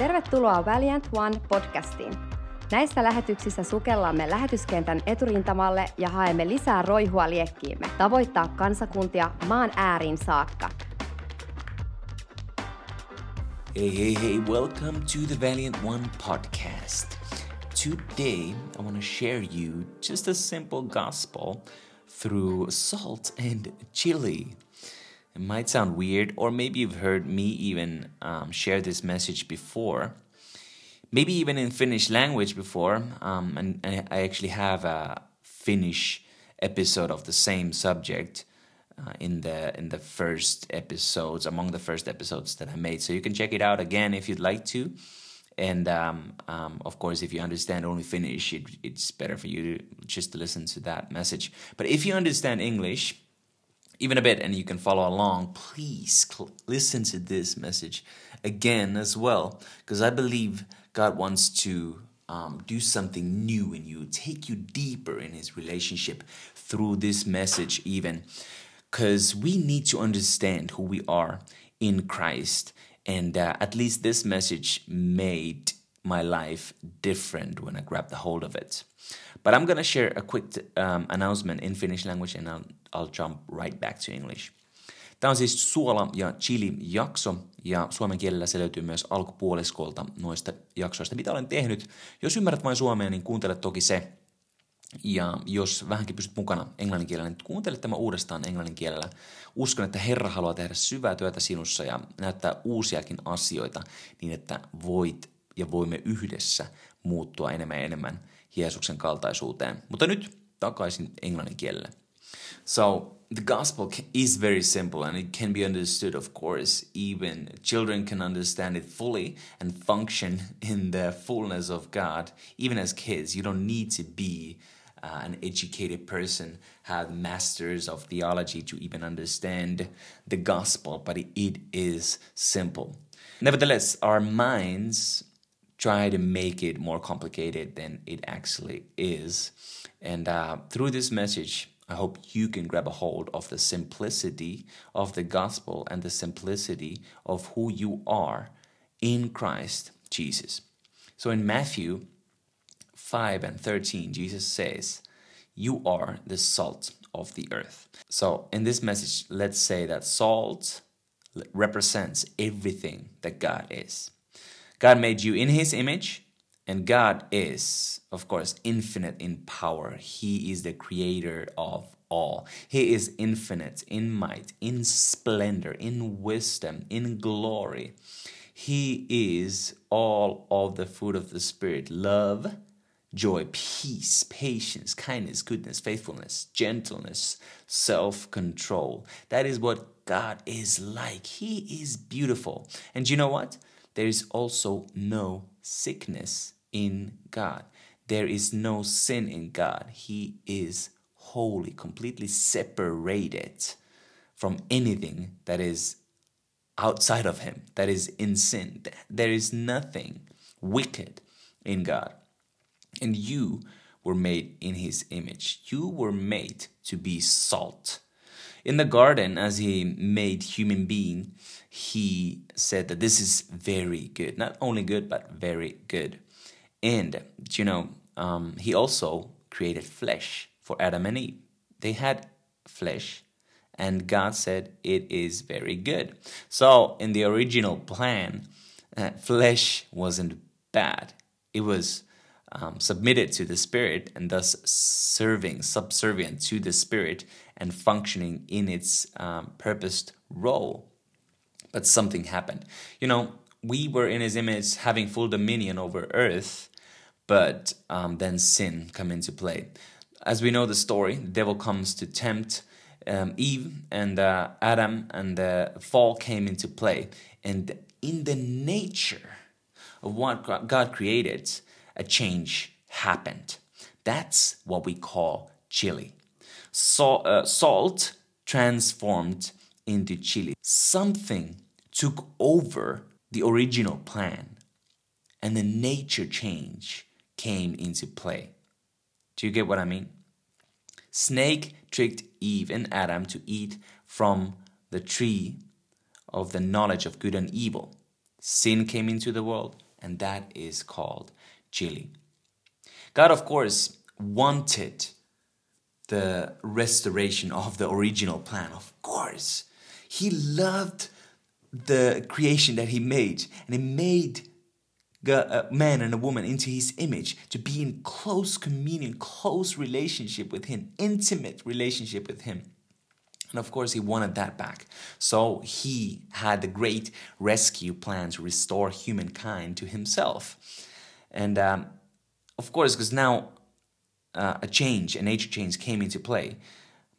Tervetuloa Valiant One podcastiin. Näissä lähetyksissä sukellamme lähetyskentän eturintamalle ja haemme lisää roihua liekkiimme, tavoittaa kansakuntia maan ääriin saakka. Hey, hey, hey, welcome to the Valiant One podcast. Today, I want to share you just a simple gospel through salt and chili. It might sound weird, or maybe you've heard me even um, share this message before, maybe even in Finnish language before. Um, and, and, I actually have a Finnish episode of the same subject uh, in the in the first episodes, among the first episodes that I made. So you can check it out again if you'd like to. And um, um, of course, if you understand only Finnish, it, it's better for you to just to listen to that message. But if you understand English, even a bit and you can follow along, please cl- listen to this message again as well, because I believe God wants to um, do something new in you, take you deeper in His relationship through this message, even because we need to understand who we are in Christ. And uh, at least this message made my life different when I grabbed the hold of it. But I'm gonna share a quick um, announcement in Finnish language and I'll, I'll jump right back to English. Tämä on siis suola- ja chili-jakso, ja suomen kielellä se löytyy myös alkupuoliskolta noista jaksoista, mitä olen tehnyt. Jos ymmärrät vain suomea, niin kuuntele toki se. Ja jos vähänkin pysyt mukana englannin kielellä, niin kuuntele tämä uudestaan englannin kielellä. Uskon, että Herra haluaa tehdä syvää työtä sinussa ja näyttää uusiakin asioita niin, että voit ja voimme yhdessä muuttua enemmän ja enemmän Jeesuksen kaltaisuuteen. Mutta nyt takaisin englannin kielelle. So the gospel is very simple and it can be understood, of course. Even children can understand it fully and function in the fullness of God. Even as kids, you don't need to be uh, an educated person, have masters of theology to even understand the gospel, but it, it is simple. Nevertheless, our minds try to make it more complicated than it actually is. And uh, through this message, I hope you can grab a hold of the simplicity of the gospel and the simplicity of who you are in Christ Jesus. So in Matthew 5 and 13, Jesus says, You are the salt of the earth. So in this message, let's say that salt represents everything that God is. God made you in his image, and God is, of course, infinite in power. He is the creator of all. He is infinite in might, in splendor, in wisdom, in glory. He is all of the fruit of the Spirit love, joy, peace, patience, kindness, goodness, faithfulness, gentleness, self control. That is what God is like. He is beautiful. And you know what? There is also no sickness in God. There is no sin in God. He is holy, completely separated from anything that is outside of Him, that is in sin. There is nothing wicked in God. And you were made in His image. You were made to be salt in the garden, as he made human being, he said that this is very good. Not only good, but very good. And, you know, um, he also created flesh for Adam and Eve. They had flesh, and God said it is very good. So, in the original plan, uh, flesh wasn't bad. It was um, submitted to the Spirit and thus serving, subservient to the Spirit and functioning in its um, purposed role. But something happened. You know, we were in His image having full dominion over earth, but um, then sin come into play. As we know the story, the devil comes to tempt um, Eve and uh, Adam, and the fall came into play. And in the nature of what God created, a change happened. That's what we call chili. So, uh, salt transformed into chili. Something took over the original plan, and the nature change came into play. Do you get what I mean? Snake tricked Eve and Adam to eat from the tree of the knowledge of good and evil. Sin came into the world, and that is called chili. God, of course, wanted the restoration of the original plan, of course. He loved the creation that He made, and He made a man and a woman into His image to be in close communion, close relationship with Him, intimate relationship with Him. And of course, he wanted that back. So he had the great rescue plan to restore humankind to himself. And um, of course, because now uh, a change, a nature change came into play.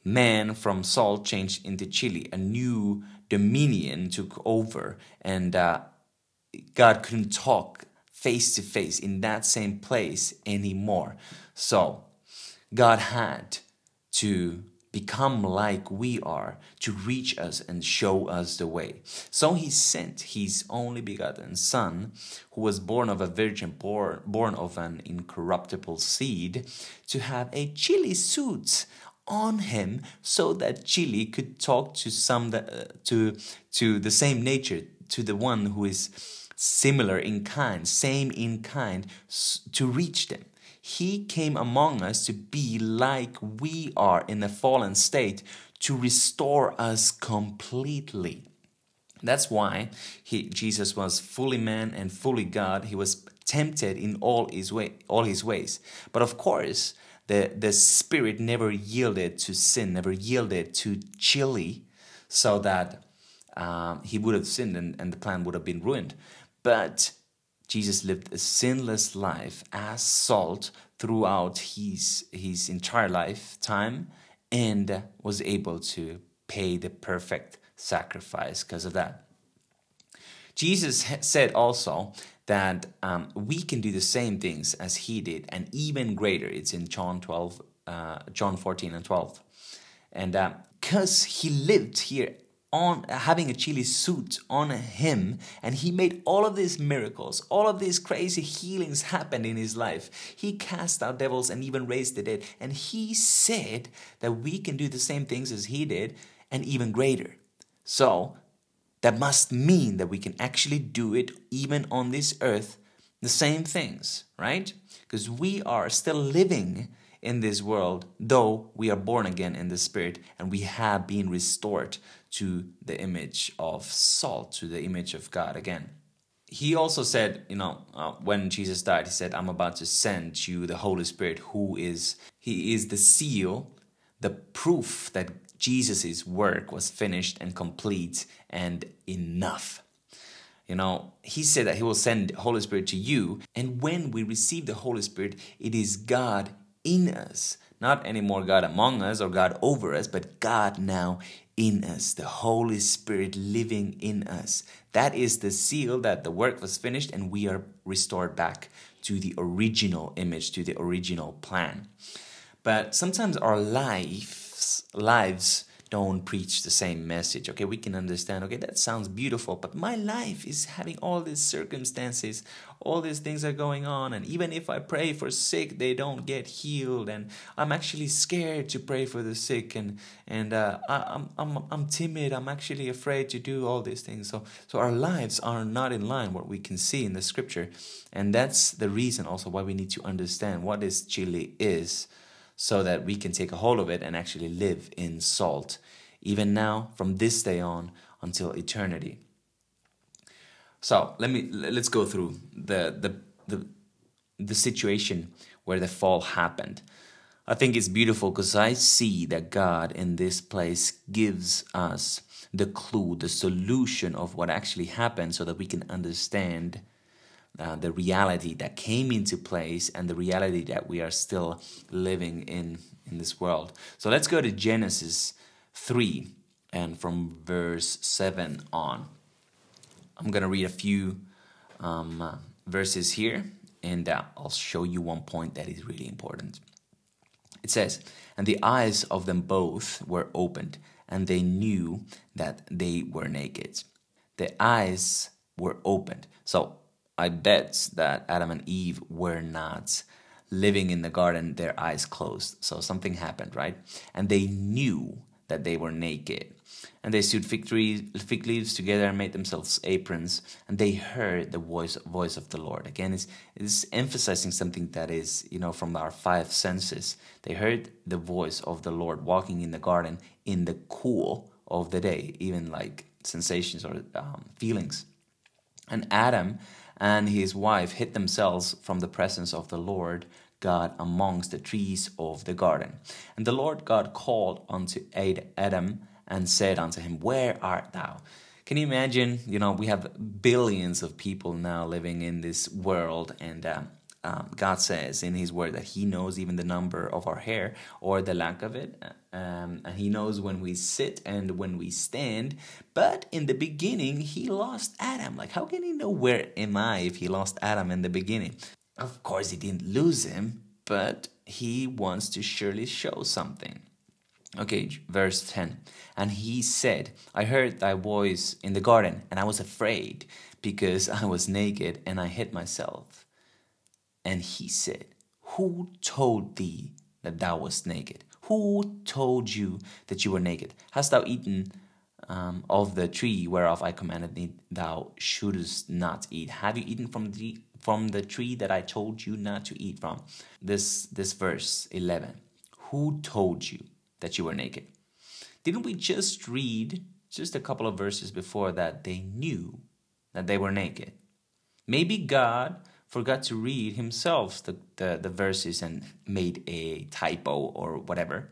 Man from salt changed into chili. A new dominion took over, and uh, God couldn't talk face to face in that same place anymore. So God had to become like we are to reach us and show us the way. So he sent his only begotten Son, who was born of a virgin, born, born of an incorruptible seed, to have a chili suit on him so that chili could talk to some that, uh, to to the same nature to the one who is similar in kind same in kind to reach them he came among us to be like we are in a fallen state, to restore us completely. That's why he, Jesus was fully man and fully God. He was tempted in all his way, all his ways. But of course, the, the spirit never yielded to sin, never yielded to chili, so that um, he would have sinned and, and the plan would have been ruined. But Jesus lived a sinless life as salt throughout his, his entire lifetime and was able to pay the perfect sacrifice because of that. Jesus said also that um, we can do the same things as he did and even greater. It's in John 12, uh, John 14 and 12. And because uh, he lived here on having a chili suit on him and he made all of these miracles all of these crazy healings happened in his life he cast out devils and even raised the dead and he said that we can do the same things as he did and even greater so that must mean that we can actually do it even on this earth the same things right because we are still living in this world, though we are born again in the Spirit and we have been restored to the image of salt, to the image of God again. He also said, you know, uh, when Jesus died, he said, I'm about to send you the Holy Spirit, who is, he is the seal, the proof that Jesus' work was finished and complete and enough. You know, he said that he will send Holy Spirit to you. And when we receive the Holy Spirit, it is God in us. Not anymore God among us or God over us, but God now in us, the Holy Spirit living in us. That is the seal that the work was finished and we are restored back to the original image, to the original plan. But sometimes our lives, don't preach the same message. Okay, we can understand, okay, that sounds beautiful, but my life is having all these circumstances, all these things are going on, and even if I pray for sick, they don't get healed, and I'm actually scared to pray for the sick, and and uh, I, am I'm, I'm I'm timid. I'm actually afraid to do all these things. So so our lives are not in line what we can see in the scripture, and that's the reason also why we need to understand what this chili is so that we can take a hold of it and actually live in salt, even now, from this day on until eternity. So let me let's go through the the the, the situation where the fall happened. I think it's beautiful because I see that God in this place gives us the clue, the solution of what actually happened so that we can understand uh, the reality that came into place and the reality that we are still living in in this world. So let's go to Genesis 3 and from verse 7 on. I'm going to read a few um, uh, verses here and uh, I'll show you one point that is really important. It says, And the eyes of them both were opened, and they knew that they were naked. The eyes were opened. So I bet that Adam and Eve were not living in the garden, their eyes closed. So something happened, right? And they knew that they were naked. And they sewed fig, tree, fig leaves together and made themselves aprons, and they heard the voice voice of the Lord. Again, it's, it's emphasizing something that is, you know, from our five senses. They heard the voice of the Lord walking in the garden in the cool of the day, even like sensations or um, feelings. And Adam and his wife hid themselves from the presence of the Lord God amongst the trees of the garden. And the Lord God called unto Adam and said unto him, Where art thou? Can you imagine? You know, we have billions of people now living in this world, and um, um, God says in His Word that He knows even the number of our hair or the lack of it. Um, and He knows when we sit and when we stand. But in the beginning, He lost Adam. Like, how can He know where am I if He lost Adam in the beginning? Of course, He didn't lose him, but He wants to surely show something. Okay, verse 10. And he said, I heard thy voice in the garden, and I was afraid because I was naked and I hid myself. And he said, Who told thee that thou wast naked? Who told you that you were naked? Hast thou eaten um, of the tree whereof I commanded thee thou shouldest not eat? Have you eaten from the from the tree that I told you not to eat from? This this verse eleven. Who told you that you were naked? Didn't we just read just a couple of verses before that they knew that they were naked? Maybe God forgot to read himself the, the, the verses and made a typo or whatever.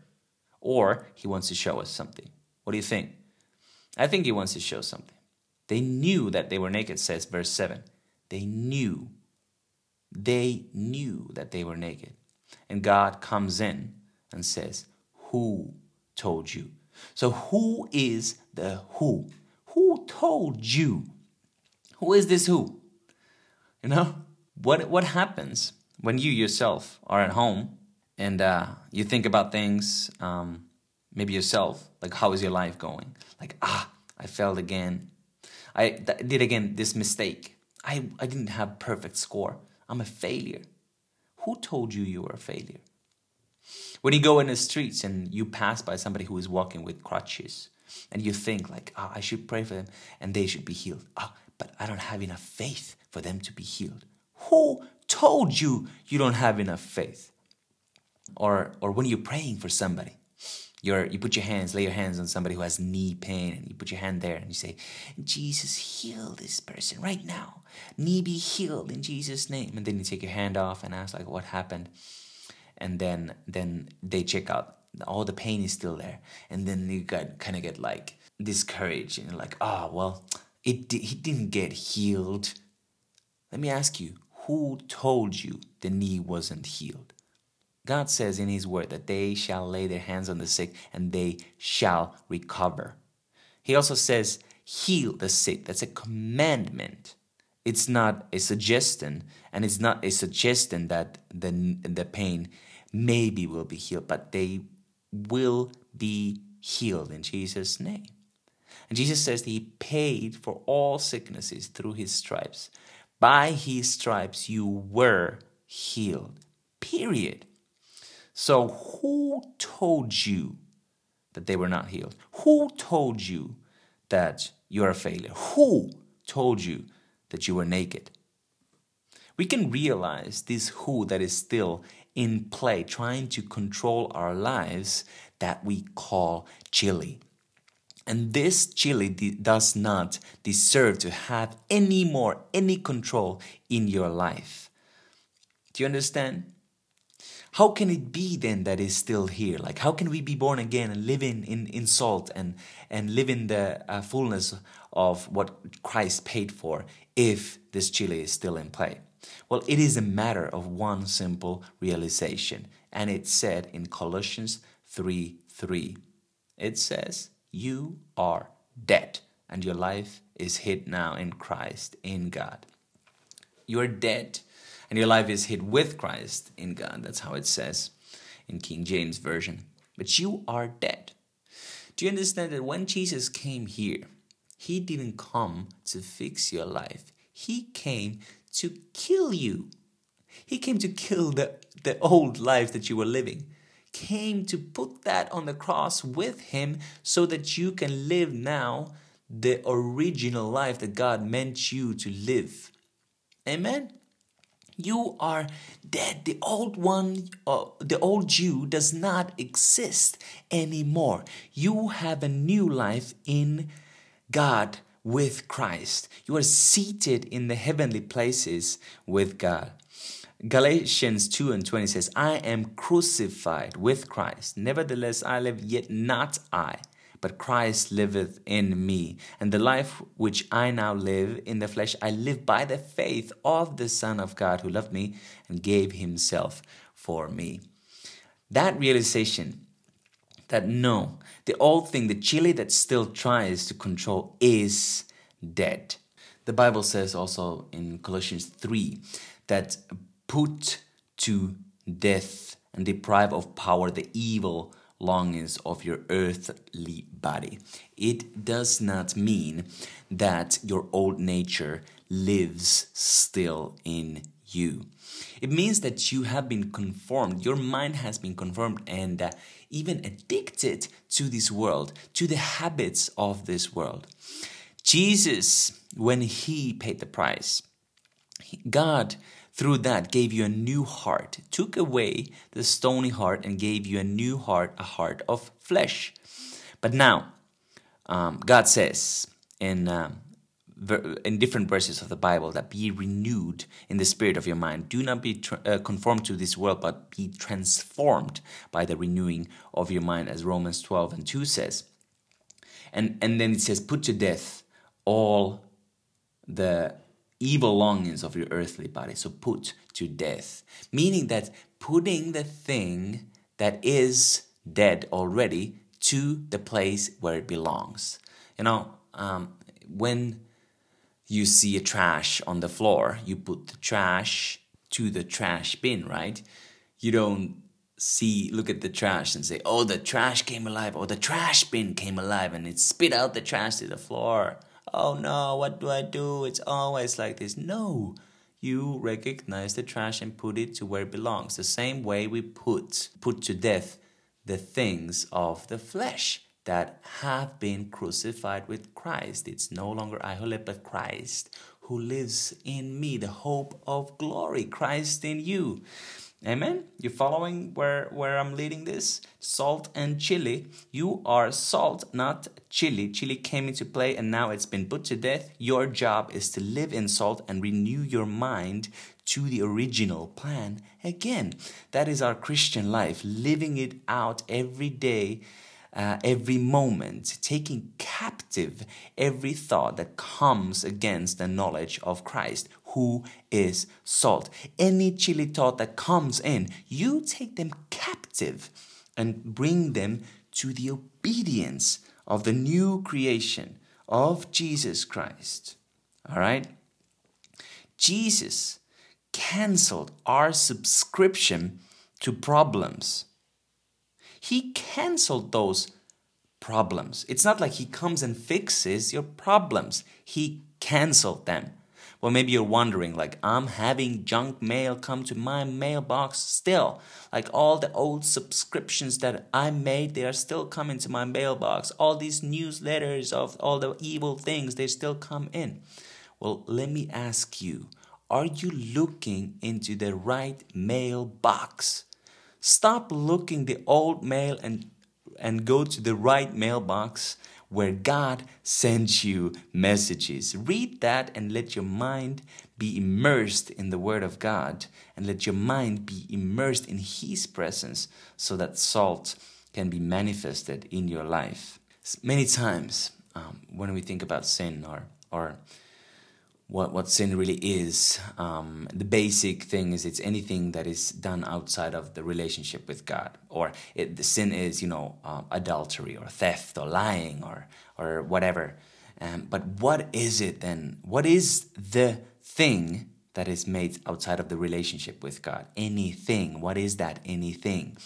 Or he wants to show us something. What do you think? I think he wants to show something. They knew that they were naked, says verse 7. They knew. They knew that they were naked. And God comes in and says, Who told you? So, who is the who? Who told you? Who is this who? You know, what what happens when you yourself are at home and uh, you think about things, um, maybe yourself, like how is your life going? Like ah, I failed again. I th- did again this mistake. I I didn't have perfect score. I'm a failure. Who told you you were a failure? When you go in the streets and you pass by somebody who is walking with crutches, and you think like, oh, I should pray for them and they should be healed. Oh, but I don't have enough faith for them to be healed. Who told you you don't have enough faith? Or, or when you're praying for somebody, you're, you put your hands, lay your hands on somebody who has knee pain, and you put your hand there and you say, Jesus, heal this person right now. Knee be healed in Jesus' name. And then you take your hand off and ask, like, what happened? And then, then they check out. All the pain is still there. And then you got kind of get like discouraged and you're like, oh, well, it, he didn't get healed. Let me ask you, who told you the knee wasn't healed? God says in His word that they shall lay their hands on the sick and they shall recover. He also says, heal the sick. That's a commandment. It's not a suggestion, and it's not a suggestion that the, the pain maybe will be healed, but they will be healed in Jesus' name. And Jesus says that He paid for all sicknesses through His stripes. By his stripes you were healed. Period. So, who told you that they were not healed? Who told you that you're a failure? Who told you that you were naked? We can realize this who that is still in play, trying to control our lives, that we call chili. And this chili does not deserve to have any more, any control in your life. Do you understand? How can it be then that is still here? Like, how can we be born again and live in, in, in salt and, and live in the uh, fullness of what Christ paid for if this chili is still in play? Well, it is a matter of one simple realization. And it's said in Colossians 3 3. It says, you are dead, and your life is hid now in Christ, in God. You are dead, and your life is hid with Christ in God. That's how it says in King James Version. But you are dead. Do you understand that when Jesus came here, he didn't come to fix your life, he came to kill you. He came to kill the, the old life that you were living came to put that on the cross with him so that you can live now the original life that God meant you to live. Amen. You are dead. The old one, uh, the old you does not exist anymore. You have a new life in God with Christ. You are seated in the heavenly places with God. Galatians 2 and 20 says, I am crucified with Christ. Nevertheless, I live, yet not I, but Christ liveth in me. And the life which I now live in the flesh, I live by the faith of the Son of God who loved me and gave himself for me. That realization that no, the old thing, the chili that still tries to control is dead. The Bible says also in Colossians 3 that put to death and deprive of power the evil longings of your earthly body. It does not mean that your old nature lives still in you. It means that you have been conformed, your mind has been conformed and uh, even addicted to this world, to the habits of this world. Jesus, when he paid the price, God through that gave you a new heart, took away the stony heart and gave you a new heart, a heart of flesh. But now, um, God says in um, in different verses of the Bible that be renewed in the spirit of your mind. Do not be uh, conformed to this world, but be transformed by the renewing of your mind, as Romans 12 and 2 says. And, and then it says, put to death all the evil longings of your earthly body. So put to death, meaning that putting the thing that is dead already to the place where it belongs. You know, um, when you see a trash on the floor, you put the trash to the trash bin, right? You don't see, look at the trash and say, oh, the trash came alive, or the trash bin came alive and it spit out the trash to the floor oh no, what do I do? It's always like this. No, you recognize the trash and put it to where it belongs. The same way we put put to death the things of the flesh that have been crucified with Christ. It's no longer I who live, but Christ who lives in me, the hope of glory, Christ in you. Amen. You following where where I'm leading this? Salt and chili. You are salt, not chili. Chili came into play and now it's been put to death. Your job is to live in salt and renew your mind to the original plan again. That is our Christian life, living it out every day uh, every moment, taking captive every thought that comes against the knowledge of Christ, who is salt. Any chili thought that comes in, you take them captive and bring them to the obedience of the new creation of Jesus Christ. All right? Jesus canceled our subscription to problems he canceled those problems. It's not like He comes and fixes your problems, He canceled them. Well, maybe you're wondering, like, I'm having junk mail come to my mailbox still. Like, all the old subscriptions that I made, they are still coming to my mailbox. All these newsletters of all the evil things, they still come in. Well, let me ask you are you looking into the right mailbox? Stop looking the old mail and and go to the right mailbox where God sends you messages. Read that and let your mind be immersed in the Word of God and let your mind be immersed in His presence so that salt can be manifested in your life. Many times, um, when we think about sin or, or what what sin really is. Um, the basic thing is it's anything that is done outside of the relationship with God, or it, the sin is you know uh, adultery or theft or lying or or whatever. Um, but what is it then? What is the thing that is made outside of the relationship with God? Anything. What is that? Anything.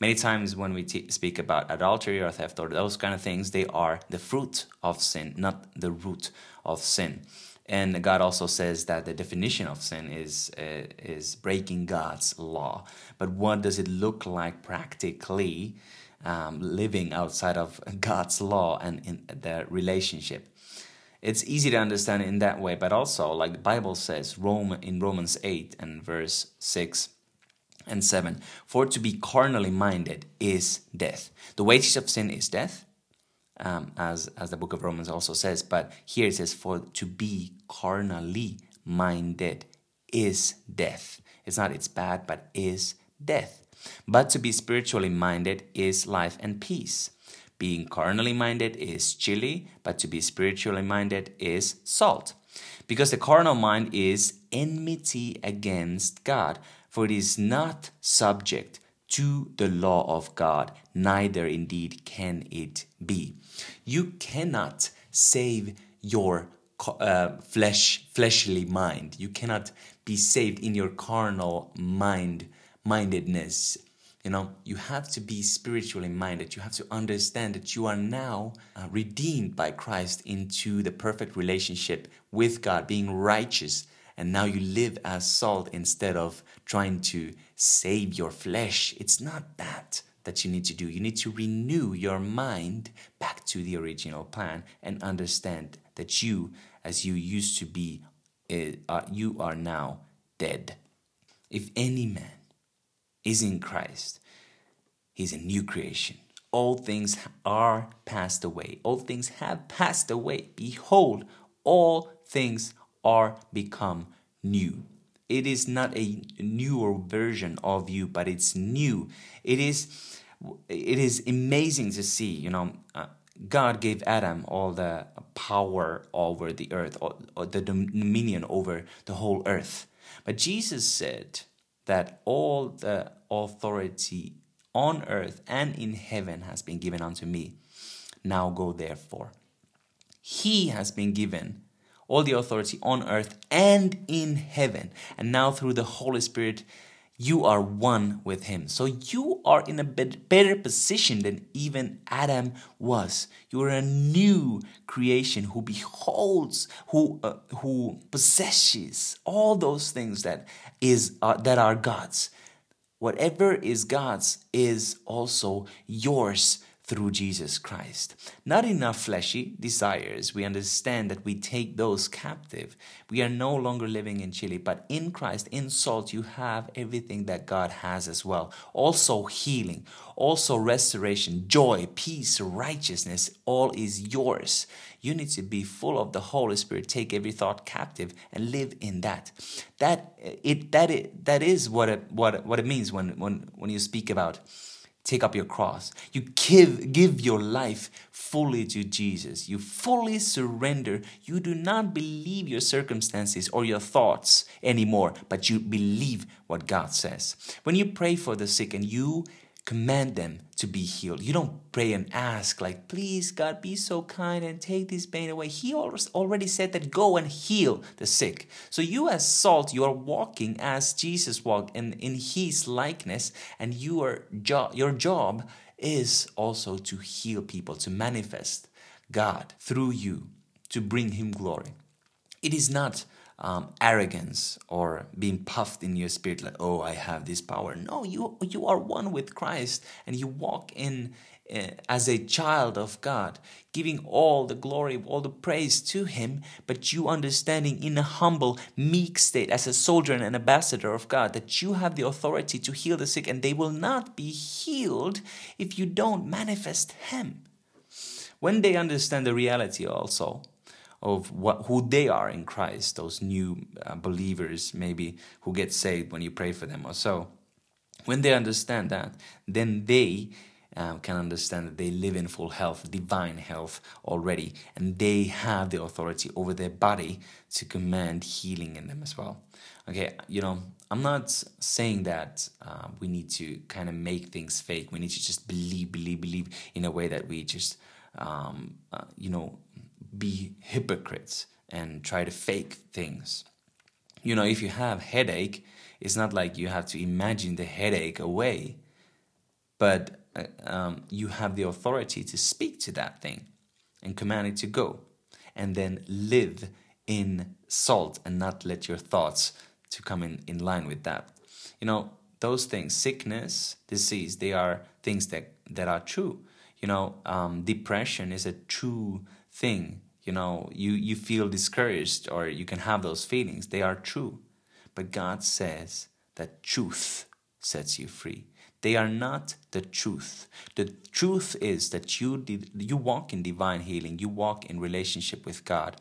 Many times when we t- speak about adultery or theft or those kind of things, they are the fruit of sin, not the root of sin. And God also says that the definition of sin is uh, is breaking God's law. But what does it look like practically, um, living outside of God's law and in the relationship? It's easy to understand in that way, but also like the Bible says, Rome in Romans eight and verse six and seven, for to be carnally minded is death. The wages of sin is death um, as as the book of Romans also says. But here it says, "For to be carnally minded is death." It's not it's bad, but is death. But to be spiritually minded is life and peace. Being carnally minded is chili, but to be spiritually minded is salt. Because the carnal mind is enmity against God, for it is not subject to the law of God, neither indeed can it be. You cannot save your uh, flesh, fleshly mind. You cannot be saved in your carnal mind, mindedness. You know, you have to be spiritually minded. You have to understand that you are now uh, redeemed by Christ into the perfect relationship with God, being righteous and now you live as salt instead of trying to save your flesh. It's not that that you need to do. You need to renew your mind back to the original plan and understand that you, as you used to be, uh, you are now dead. If any man is in Christ, he's a new creation. All things are passed away. All things have passed away. Behold, all things are become new. It is not a newer version of you, but it's new. It is, it is amazing to see. You know, uh, God gave Adam all the power over the earth, or, or the dominion over the whole earth. But Jesus said that all the authority on earth and in heaven has been given unto me. Now go therefore. He has been given all the authority on earth and in heaven. And now through the Holy Spirit, you are one with him. So you are in a better position than even Adam was. You are a new creation who beholds, who uh, who possesses all those things that is uh, that are God's. Whatever is God's is also yours through Jesus Christ. Not in our fleshy desires. We understand that we take those captive. We are no longer living in chili, but in Christ, in salt, you have everything that God has as well. Also healing, also restoration, joy, peace, righteousness, all is yours. You need to be full of the Holy Spirit, take every thought captive and live in that. That it that it that is what it what what it means when when when you speak about take up your cross. You give, give your life fully to Jesus. You fully surrender. You do not believe your circumstances or your thoughts anymore, but you believe what God says. When you pray for the sick and you command them to be healed. You don't pray and ask, like, please, God, be so kind and take this pain away. He already said that go and heal the sick. So, you as salt, you are walking as Jesus walked in, in his likeness, and you are jo- your job is also to heal people, to manifest God through you, to bring him glory. It is not um, arrogance or being puffed in your spirit like oh i have this power. No you you are one with christ and you walk in uh, as a child of god giving all the glory all the praise to him but you understanding in a humble meek state as a soldier and an ambassador of god that you have the authority to heal the sick and they will not be healed if you don't manifest him. When they understand the reality also of what who they are in Christ, those new uh, believers maybe who get saved when you pray for them or so. When they understand that, then they um, can understand that they live in full health, divine health already, and they have the authority over their body to command healing in them as well. Okay, you know, I'm not saying that uh, we need to kind of make things fake. We need to just believe, believe, believe in a way that we just, um, uh, you know, be hypocrites and try to fake things. You know, if you have headache, it's not like you have to imagine the headache away, but uh, um, you have the authority to speak to that thing and command it to go, and then live in salt and not let your thoughts to come in, in line with that. You know, those things, sickness, disease, they are things that, that are true. You know, um, depression is a true thing. You know, you, you feel discouraged or you can have those feelings. They are true. But God says that truth sets you free. They are not the truth. The truth is that you you walk in divine healing. You walk in relationship with God,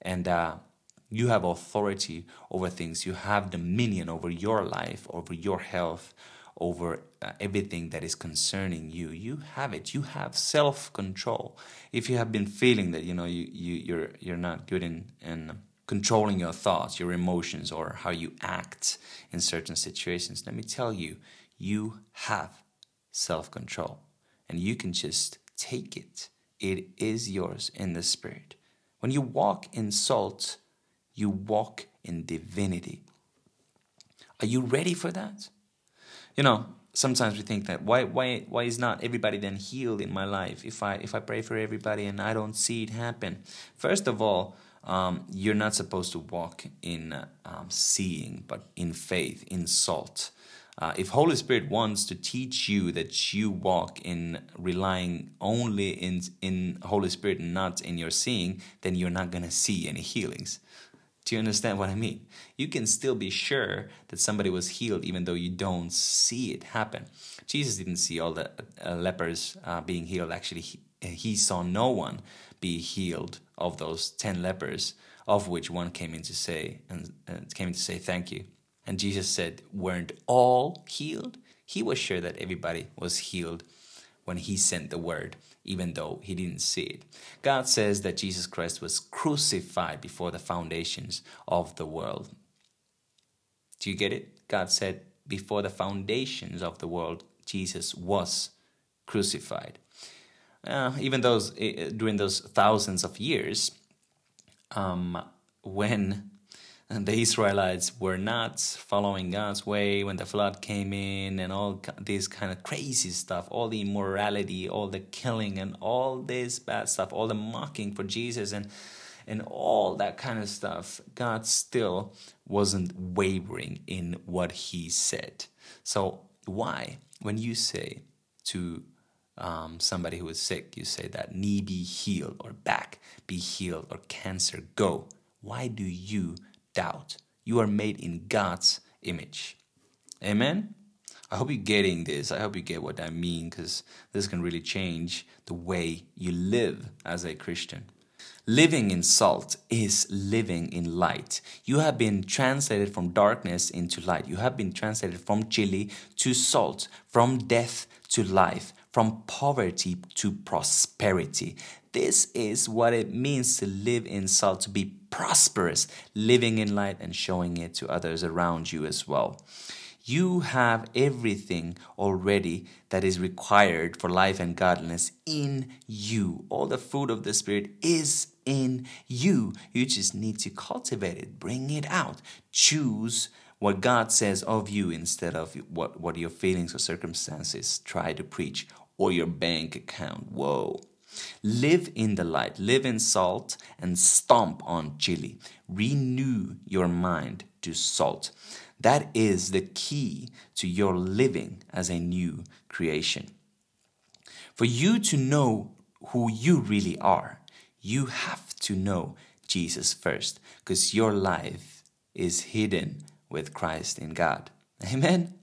and uh, you have authority over things. You have dominion over your life, over your health, over uh, everything that is concerning you. You have it. You have self control. If you have been feeling that you know you, you you're you're not good in in controlling your thoughts, your emotions, or how you act in certain situations, let me tell you, you have self control and you can just take it. It is yours in the Spirit. When you walk in salt, you walk in divinity. Are you ready for that? You know, sometimes we think that why why why is not everybody then healed in my life if I if I pray for everybody and I don't see it happen? First of all, um, you're not supposed to walk in um, seeing, but in faith, in salt. Uh, if Holy Spirit wants to teach you that you walk in relying only in in Holy Spirit and not in your seeing, then you're not gonna see any healings. Do you understand what I mean? You can still be sure that somebody was healed even though you don't see it happen. Jesus didn't see all the uh, lepers uh, being healed. Actually, he, he saw no one be healed of those 10 lepers, of which one came in to say and, and came in to say thank you. And Jesus said, weren't all healed? He was sure that everybody was healed when he sent the word, even though he didn't see it. God says that Jesus Christ was crucified before the foundations of the world. Do you get it? God said, before the foundations of the world, Jesus was crucified. Uh, even those uh, during those thousands of years, um, when and the Israelites were not following God's way when the flood came in and all this kind of crazy stuff, all the immorality, all the killing and all this bad stuff, all the mocking for Jesus and and all that kind of stuff, God still wasn't wavering in what he said. So why when you say to um, somebody who is sick, you say that knee be healed or back be healed or cancer go. Why do you doubt. You are made in God's image. Amen? I hope you're getting this. I hope you get what I mean because this can really change the way you live as a Christian. Living in salt is living in light. You have been translated from darkness into light. You have been translated from chili to salt, from death to life, from poverty to prosperity. This is what it means to live in salt, to be prosperous, living in light and showing it to others around you as well. You have everything already that is required for life and godliness in you. All the fruit of the Spirit is in you. You just need to cultivate it, bring it out, choose what God says of you instead of what, what your feelings or circumstances try to preach or your bank account. Whoa. Live in the light, live in salt, and stomp on chili. Renew your mind to salt. That is the key to your living as a new creation. For you to know who you really are, you have to know Jesus first, because your life is hidden with Christ in God. Amen.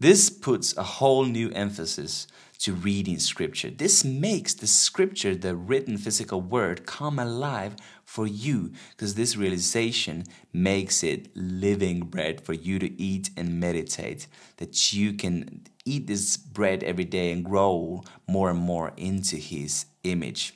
This puts a whole new emphasis to reading scripture. This makes the scripture, the written physical word, come alive for you because this realization makes it living bread for you to eat and meditate. That you can eat this bread every day and grow more and more into His image.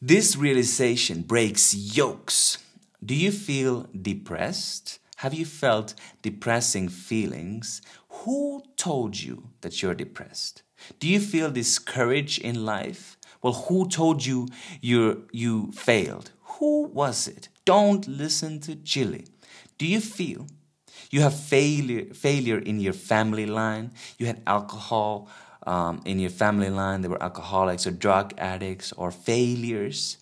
This realization breaks yokes. Do you feel depressed? Have you felt depressing feelings? Who told you that you're depressed? Do you feel discouraged in life? Well, who told you you you failed? Who was it? Don't listen to Chili. Do you feel you have failure failure in your family line? You had alcohol um, in your family line. They were alcoholics or drug addicts or failures.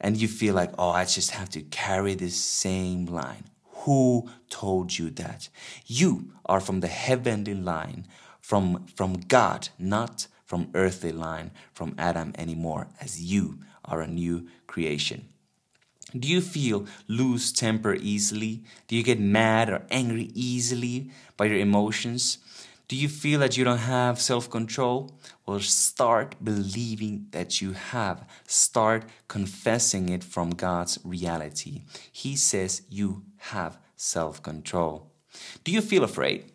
and you feel like, oh, I just have to carry this same line. Who told you that? You are from the heavenly line, from, from God, not from earthly line, from Adam anymore, as you are a new creation. Do you feel lose temper easily? Do you get mad or angry easily by your emotions? Do you feel that you don't have self control? Well, start believing that you have. Start confessing it from God's reality. He says you have self control. Do you feel afraid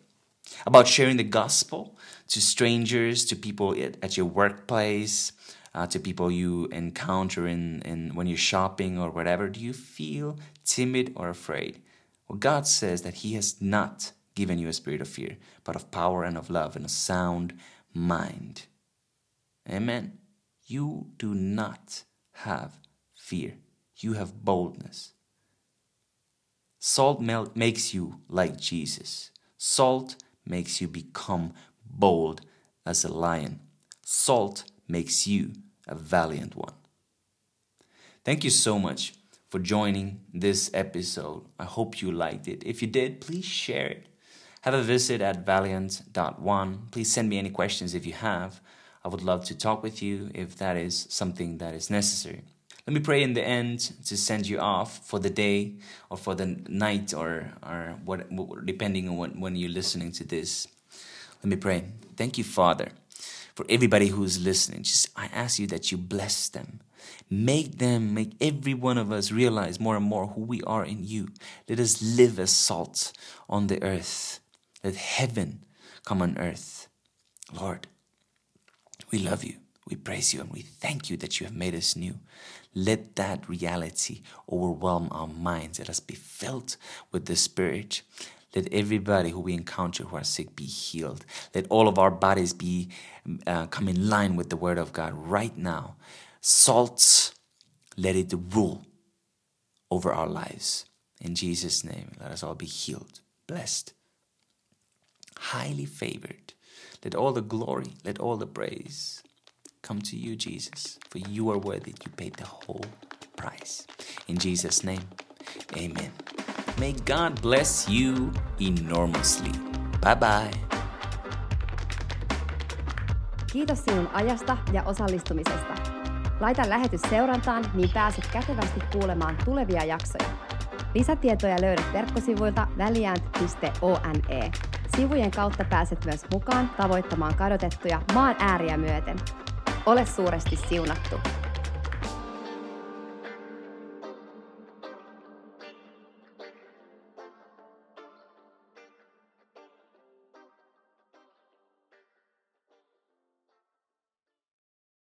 about sharing the gospel to strangers, to people at your workplace, uh, to people you encounter in, in when you're shopping or whatever? Do you feel timid or afraid? Well, God says that He has not given you a spirit of fear, but of power and of love and a sound mind. Amen. You do not have fear, you have boldness. Salt makes you like Jesus. Salt makes you become bold as a lion. Salt makes you a valiant one. Thank you so much for joining this episode. I hope you liked it. If you did, please share it have a visit at valiant.one. Please send me any questions if you have. I would love to talk with you if that is something that is necessary. Let me pray in the end to send you off for the day or for the night or, or what, depending on when, when you're listening to this. Let me pray. Thank you, Father, for everybody who's listening. Just I ask you that you bless them. Make them, make every one of us realize more and more who we are in you. Let us live as salt on the earth let heaven come on earth. Lord, we love you. We praise you and we thank you that you have made us new. Let that reality overwhelm our minds. Let us be filled with the Spirit. Let everybody who we encounter who are sick be healed. Let all of our bodies be uh, come in line with the Word of God right now. Salt, let it rule over our lives. In Jesus' name, let us all be healed, blessed highly favored. Let all the glory, let all the praise come to you, Jesus, for you are worthy. You paid the whole price. In Jesus' name, amen. May God bless you enormously. Bye bye. Kiitos sinun ajasta ja osallistumisesta. Laita lähetys seurantaan, niin pääset kätevästi kuulemaan tulevia jaksoja. Lisätietoja löydät verkkosivuilta väliäänt.one. Sivujen kautta pääset myös mukaan tavoittamaan kadotettuja maan ääriä myöten. Ole suuresti siunattu!